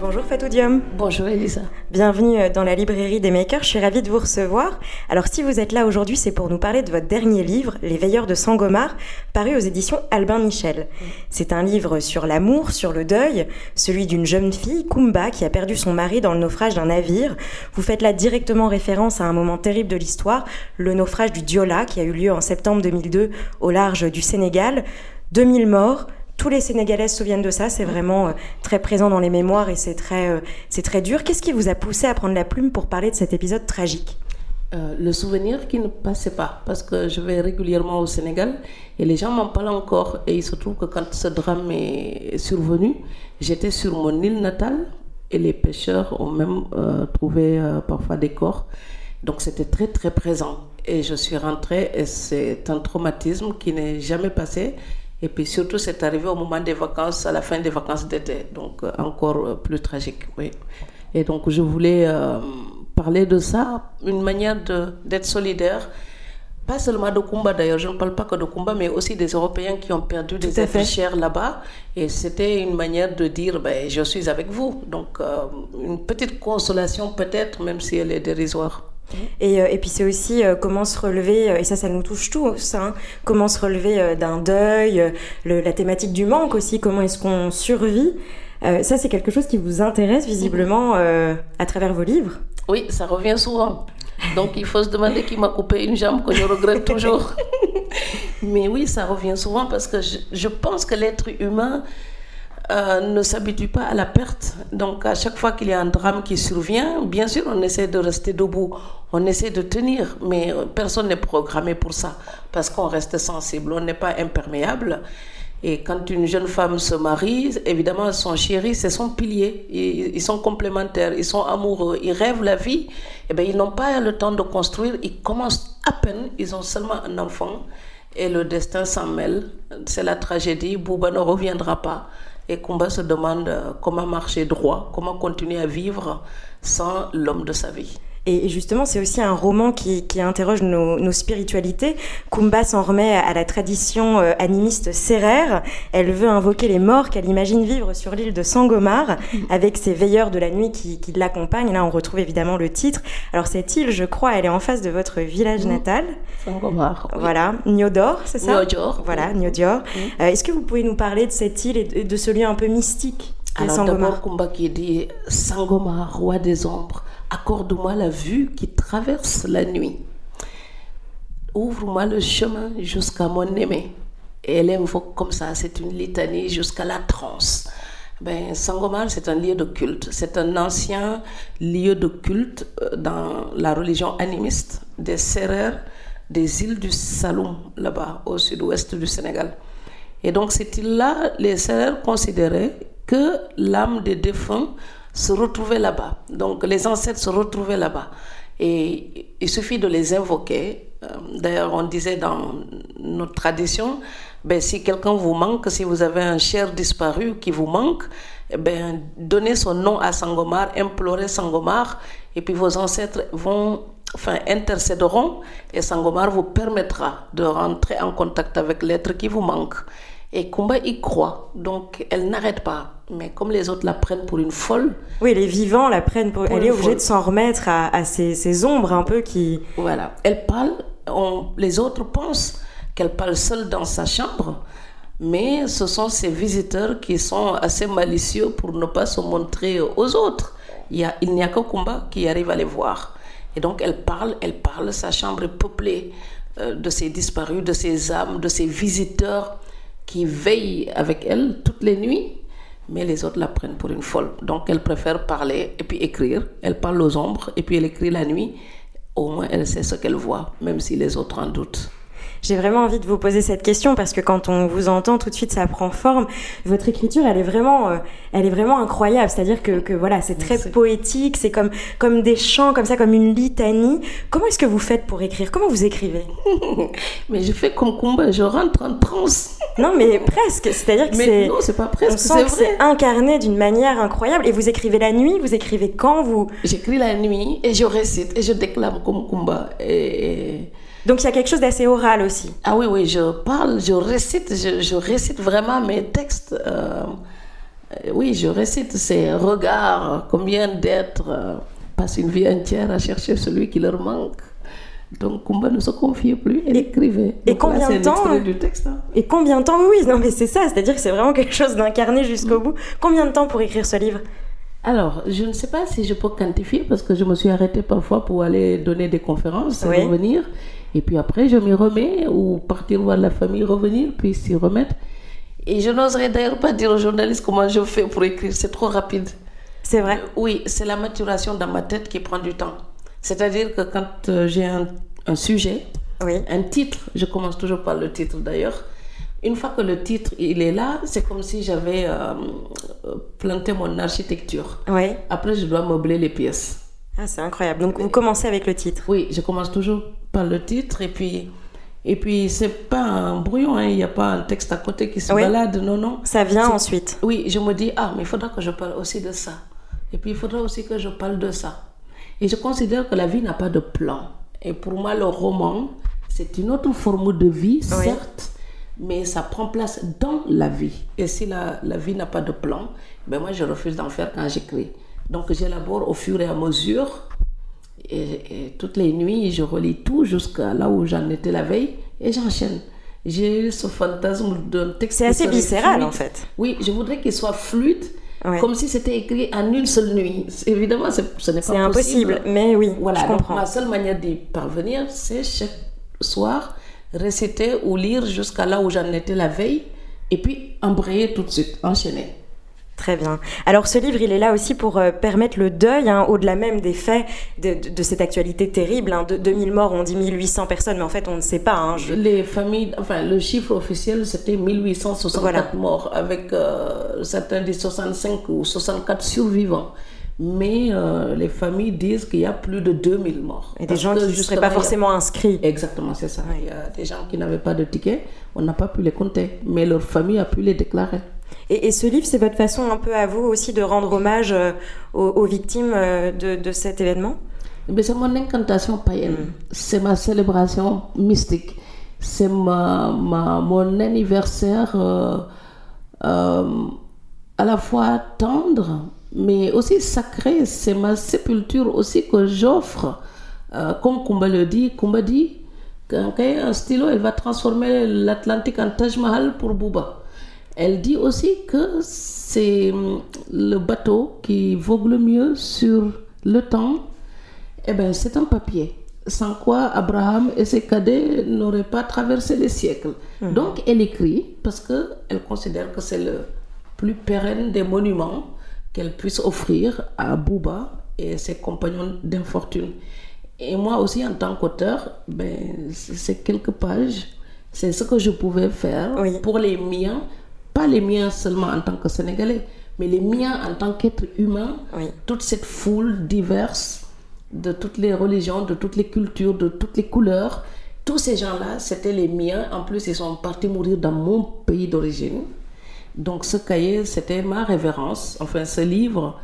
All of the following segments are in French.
Bonjour Fatou Diom. Bonjour Elisa. Bienvenue euh, dans la librairie des makers, je suis ravie de vous recevoir. Alors si vous êtes là aujourd'hui, c'est pour nous parler de votre dernier livre, Les Veilleurs de Sangomar, paru aux éditions Albin Michel. C'est un livre sur l'amour, sur le deuil, celui d'une jeune fille, Kumba, qui a perdu son mari dans le naufrage d'un navire. Vous faites là directement référence à un moment terrible de l'histoire, le naufrage du Diola, qui a eu lieu en septembre 2002 au large du Sénégal. 2000 morts, tous les Sénégalais se souviennent de ça, c'est vraiment euh, très présent dans les mémoires et c'est très, euh, c'est très dur. Qu'est-ce qui vous a poussé à prendre la plume pour parler de cet épisode tragique? Euh, le souvenir qui ne passait pas, parce que je vais régulièrement au Sénégal et les gens m'en parlent encore. Et il se trouve que quand ce drame est survenu, j'étais sur mon île natale et les pêcheurs ont même trouvé parfois des corps. Donc c'était très très présent. Et je suis rentrée et c'est un traumatisme qui n'est jamais passé. Et puis surtout, c'est arrivé au moment des vacances, à la fin des vacances d'été, donc euh, encore euh, plus tragique, oui. Et donc je voulais euh, parler de ça, une manière d'être solidaire, pas seulement de Kumba d'ailleurs, je ne parle pas que de Kumba, mais aussi des Européens qui ont perdu des êtres chers là-bas. Et c'était une manière de dire, ben, je suis avec vous. Donc une petite consolation peut-être, même si elle est dérisoire. Et, euh, et, puis c'est aussi euh, comment se relever, euh, et ça, ça nous touche tous, hein, comment se relever d'un deuil, le, la thématique du manque aussi, comment est-ce qu'on survit. ça, c'est quelque chose qui vous intéresse visiblement à travers vos livres? Oui, ça revient souvent. Donc il faut se demander qui m'a coupé une jambe que je regrette toujours. Mais oui, ça revient souvent parce que je, je pense que l'être humain euh, ne s'habitue pas à la perte. Donc à chaque fois qu'il y a un drame qui survient, bien sûr, on essaie de rester debout, on essaie de tenir, mais personne n'est programmé pour ça, parce qu'on reste sensible, on n'est pas imperméable. Et quand une jeune femme se marie, évidemment, son chéri, c'est son pilier. Ils, sont complémentaires, ils sont amoureux, ils rêvent la vie. Et eh bien, ils n'ont pas le temps de construire. Ils commencent à peine, ils ont seulement un enfant. Et le destin s'en mêle. C'est la tragédie. Bouba ne reviendra pas. Et Kumba se demande euh, comment marcher droit, comment continuer à vivre sans l'homme de sa vie. Et justement, c'est aussi un roman qui, interroge nos, spiritualités. Kumba s'en remet à la tradition euh, animiste sérère. Elle veut invoquer les morts qu'elle imagine vivre sur l'île de Sangomar, avec ses veilleurs de la nuit qui, l'accompagnent. Là, on retrouve évidemment le titre. Alors, cette île, je crois, elle est en face de votre village natal. Sangomar. Voilà, Niodor, c'est ça? Niodor. Voilà, Niodor. Euh, est-ce que vous pouvez nous parler de cette île et de, ce lieu un peu mystique alors d'abord, Kumba qui dit Sangomar, roi des ombres, accorde-moi la vue qui traverse la nuit. Ouvre-moi le chemin jusqu'à mon aimé. Et elle invoque comme ça, c'est une litanie jusqu'à la transe. Ben, Sangomar, c'est un lieu de culte. C'est un ancien lieu de culte euh, dans la religion animiste des Serrères des îles du Saloum, là-bas, au sud-ouest du Sénégal. Et donc, cette île-là, les Serrères considéraient que l'âme des défunts se retrouver là-bas. Donc les ancêtres se retrouvaient là-bas. Et il suffit de les invoquer. Euh, d'ailleurs, on disait dans notre tradition, ben, si quelqu'un vous manque, si vous avez un cher disparu qui vous manque, eh ben, donnez son nom à Sangomar, implorez Sangomar, et puis vos ancêtres vont, enfin, intercéderont, et Sangomar vous permettra de rentrer en contact avec l'être qui vous manque. Et Kumba y croit, donc elle n'arrête pas. Mais comme les autres la prennent pour une folle. Oui, les vivants la prennent pour. elle est obligée de s'en remettre à, ces, ombres un peu qui. Voilà. Elle parle, les autres pensent qu'elle parle seule dans sa chambre, mais ce sont ces visiteurs qui sont assez malicieux pour ne pas se montrer aux autres. Il, y a, n'y a que Kumba qui arrive à les voir. Et donc elle parle, elle parle, sa chambre est peuplée euh, de ces disparus, de ces âmes, de ces visiteurs qui veille avec elle toutes les nuits, mais les autres la prennent pour une folle. Donc elle préfère parler et puis écrire. Elle parle aux ombres et puis elle écrit la nuit. Au moins elle sait ce qu'elle voit, même si les autres en doutent. J'ai vraiment envie de vous poser cette question parce que quand on vous entend, tout de suite, ça prend forme. Votre écriture, elle est vraiment, euh, elle est vraiment incroyable. C'est-à-dire que, que voilà, c'est très poétique, c'est comme, comme des chants, comme ça, comme une litanie. Comment est-ce que vous faites pour écrire? Comment vous écrivez? Mais je fais comme combat, je rentre en transe. Non, mais presque. C'est-à-dire que c'est. Non, c'est pas presque. On sent que c'est incarné d'une manière incroyable. Et vous écrivez la nuit, vous écrivez quand vous? J'écris la nuit et je récite et je déclame comme combat. Et donc il y a quelque chose d'assez oral aussi. Ah oui, oui, je parle, je récite, je, récite vraiment mes textes. Euh, oui, je récite ces regards, combien d'êtres euh, passent une vie entière à chercher celui qui leur manque. Donc Kumba ne se confiait plus, elle écrivait. Et combien de temps du texte. Hein. Et combien de temps? Oui, non mais c'est ça, c'est-à-dire que c'est vraiment quelque chose d'incarné jusqu'au bout. Combien de temps pour écrire ce livre? Alors, je ne sais pas si je peux quantifier parce que je me suis arrêtée parfois pour aller donner des conférences et revenir. Et puis après, je m'y remets ou partir voir la famille, revenir, puis s'y remettre. Et je n'oserais d'ailleurs pas dire aux journalistes comment je fais pour écrire, c'est trop rapide. C'est vrai euh, Oui, c'est la maturation dans ma tête qui prend du temps. C'est-à-dire que quand euh, j'ai un, un, sujet, oui. un titre, je commence toujours par le titre d'ailleurs. Une fois que le titre il est là, c'est comme si j'avais euh, planté mon architecture. Après, je dois meubler les pièces. Ah, c'est incroyable. Donc, vous commencez avec le titre Oui, je commence toujours par le titre et puis. Et puis, c'est pas un brouillon, hein. il n'y a pas un texte à côté qui se balade, non, non. Ça vient ensuite. Oui, je me dis, ah, mais il faudra que je parle aussi de ça. Et puis, il faudra aussi que je parle de ça. Et je considère que la vie n'a pas de plan. Et pour moi, le roman, c'est une autre forme de vie, certes, mais ça prend place dans la vie. Et si la, la vie n'a pas de plan, ben moi, je refuse d'en faire quand j'écris. Donc j'élabore au fur et à mesure. Et, toutes les nuits, je relis tout jusqu'à là où j'en étais la veille et j'enchaîne. J'ai eu ce fantasme d'un texte. C'est assez viscéral en fait. Oui, je voudrais qu'il soit fluide, comme si c'était écrit en une seule nuit. Évidemment, ce n'est pas possible. C'est impossible, mais oui, voilà, je comprends. ma seule manière d'y parvenir, c'est chaque soir réciter ou lire jusqu'à là où j'en étais la veille et puis embrayer tout de suite, enchaîner. Très bien. Alors ce livre, il est là aussi pour euh, permettre le deuil, hein, au-delà même des faits de, cette actualité terrible. Hein, de, 2000 morts, on dit 1800 personnes, mais en fait on ne sait pas. Hein, Les familles, enfin le chiffre officiel c'était 1864 morts, avec euh, certains disent 65 ou 64 survivants. Mais euh, les familles disent qu'il y a plus de 2000 morts. Et des gens qui ne seraient pas forcément inscrits. Exactement, c'est ça. Il y a des gens qui n'avaient pas de ticket, on n'a pas pu les compter, mais leur famille a pu les déclarer. Et, ce livre, c'est votre façon un peu à vous aussi de rendre hommage euh, aux, victimes euh, de, cet événement? C'est mon incantation païenne, mm. c'est ma célébration mystique, c'est ma, mon anniversaire à la fois tendre, mais aussi sacré, c'est ma sépulture aussi que j'offre. comme Kumba le dit, Kumba dit qu'un stylo, elle va transformer l'Atlantique en Taj Mahal pour Bouba. Elle dit aussi que c'est hum, le bateau qui vogue le mieux sur le temps. Eh bien, c'est un papier. Sans quoi Abraham et ses cadets n'auraient pas traversé les siècles. Hmm. Donc, elle écrit parce qu'elle considère que c'est le plus pérenne des monuments qu'elle puisse offrir à Bouba et ses compagnons d'infortune. Et moi aussi, en tant qu'auteur, ben, c'est quelques pages. C'est ce que je pouvais faire pour les miens pas les miens seulement en tant que Sénégalais, mais les miens en tant qu'être humain, toute cette foule diverse de toutes les religions, de toutes les cultures, de toutes les couleurs, tous ces gens-là, c'était les miens. En plus, ils sont partis mourir dans mon pays d'origine. Donc ce cahier, c'était ma révérence. Enfin, ce livre,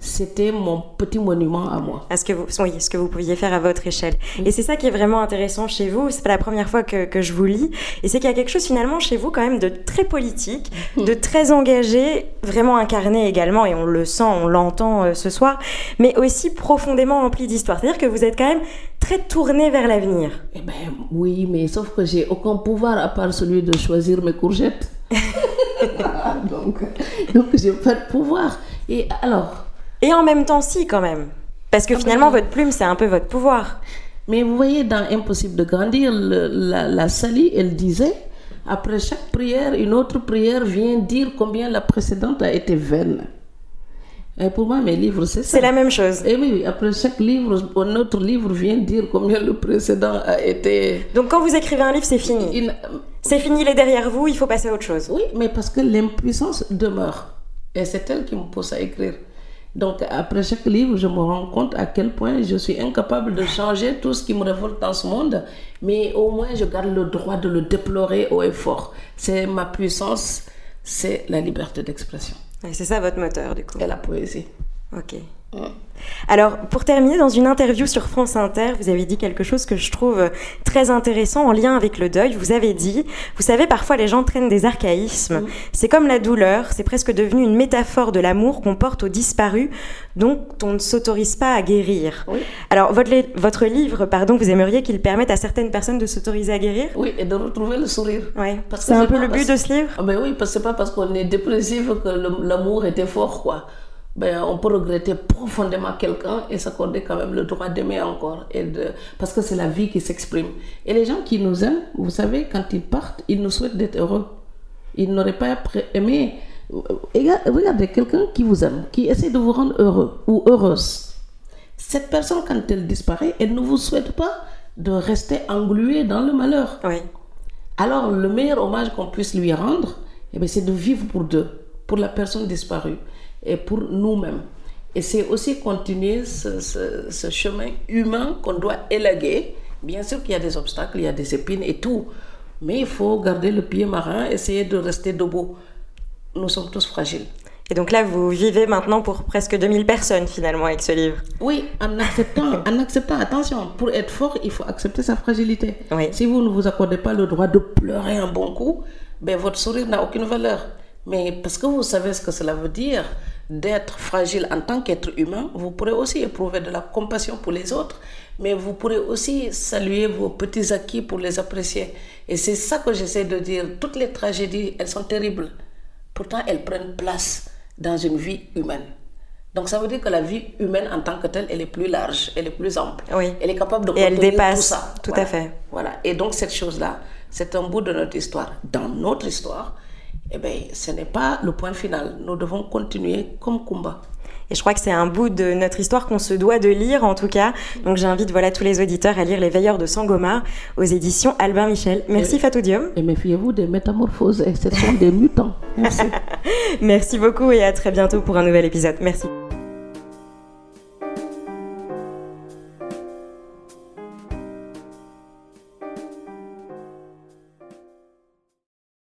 c'était mon petit monument à moi. À ce que vous, oui, ce que vous pouviez faire à votre échelle? Et c'est ça qui est vraiment intéressant chez vous. C'est pas la première fois que, que je vous lis. Et c'est qu'il y a quelque chose finalement chez vous quand même de très politique, de très engagé, vraiment incarné également. Et on le sent, on l'entend euh, ce soir, mais aussi profondément rempli d'histoire. C'est-à-dire que vous êtes quand même très tourné vers l'avenir. Eh ben oui, mais sauf que j'ai aucun pouvoir à part celui de choisir mes courgettes. donc, j'ai pas de pouvoir. Et alors? Et en même temps, si, quand même. Parce que ah, finalement, votre plume, c'est un peu votre pouvoir. Mais vous voyez, dans Impossible de grandir, la, la Sally, elle disait, après chaque prière, une autre prière vient dire combien la précédente a été vaine. Et pour moi, mes livres, c'est ça. C'est la même chose. Et oui, après chaque livre, un autre livre vient dire combien le précédent a été. Donc quand vous écrivez un livre, c'est fini. C'est fini, il est derrière vous, il faut passer à autre chose. Oui, mais parce que l'impuissance demeure. Et c'est elle qui me pousse à écrire. Donc, après chaque livre, je me rends compte à quel point je suis incapable de changer tout ce qui me révolte dans ce monde. Mais au moins, je garde le droit de le déplorer haut et fort. C'est ma puissance, c'est la liberté d'expression Ouais, C'est ça votre moteur, du coup. et la poésie. Ok. Alors, pour terminer, dans une interview sur France Inter, vous avez dit quelque chose que je trouve très intéressant en lien avec le deuil. Vous avez dit, vous savez, parfois les gens traînent des archaïsmes. C'est comme la douleur, c'est presque devenu une métaphore de l'amour qu'on porte aux disparus, dont on ne s'autorise pas à guérir. Oui. Alors, votre, li- votre livre, pardon, vous aimeriez qu'il permette à certaines personnes de s'autoriser à guérir? Oui, et de retrouver le sourire. Ouais. C'est un peu le but parce- de ce livre? Ah ben oui, parce que c'est pas parce qu'on est dépressif que l'amour était fort, quoi. Ben, on peut regretter profondément quelqu'un et s'accorder quand même le droit d'aimer encore. Et de... Parce que c'est la vie qui s'exprime. Et les gens qui nous aiment, vous savez, quand ils partent, ils nous souhaitent d'être heureux. Ils n'auraient pas aimé. Regarde- Regardez quelqu'un qui vous aime, qui essaie de vous rendre heureux ou heureuse. Cette personne, quand elle disparaît, elle ne vous souhaite pas de rester englué dans le malheur. Oui. Alors, le meilleur hommage qu'on puisse lui rendre, eh bien, c'est de vivre pour deux, pour la personne disparue et pour nous-mêmes. Et c'est aussi continuer ce, ce- ce chemin humain qu'on doit élaguer. Bien sûr qu'il y a des obstacles, il y a des épines et tout, mais il faut garder le pied marin, essayer de rester debout. Nous sommes tous fragiles. Et donc là, vous vivez maintenant pour presque 2000 personnes finalement avec ce livre. Oui, en acceptant, en acceptant, attention, pour être fort, il faut accepter sa fragilité. Oui. Si vous ne vous accordez pas le droit de pleurer un bon coup, ben votre sourire n'a aucune valeur. Mais parce que vous savez ce que cela veut dire d'être fragile en tant qu'être humain, vous pourrez aussi éprouver de la compassion pour les autres, mais vous pourrez aussi saluer vos petits acquis pour les apprécier. Et c'est ça que j'essaie de dire. Toutes les tragédies, elles sont terribles. Pourtant, elles prennent place dans une vie humaine. Donc ça veut dire que la vie humaine en tant que telle, elle est plus large, elle est plus ample. Oui. Elle est capable de Et elle contenir dépasse, tout ça. tout Voilà. à fait. Voilà. Et donc cette chose-là, c'est un bout de notre histoire. Dans notre histoire, eh bien, ce n'est pas le point final. Nous devons continuer comme Kumba. Et je crois que c'est un bout de notre histoire qu'on se doit de lire en tout cas. Donc j'invite voilà tous les auditeurs à lire Les Veilleurs de Sangomar aux éditions Albin Michel. Merci Fatou Diom. Et méfiez-vous des métamorphoses, ce sont des mutants. Merci. Merci beaucoup et à très bientôt pour un nouvel épisode. Merci.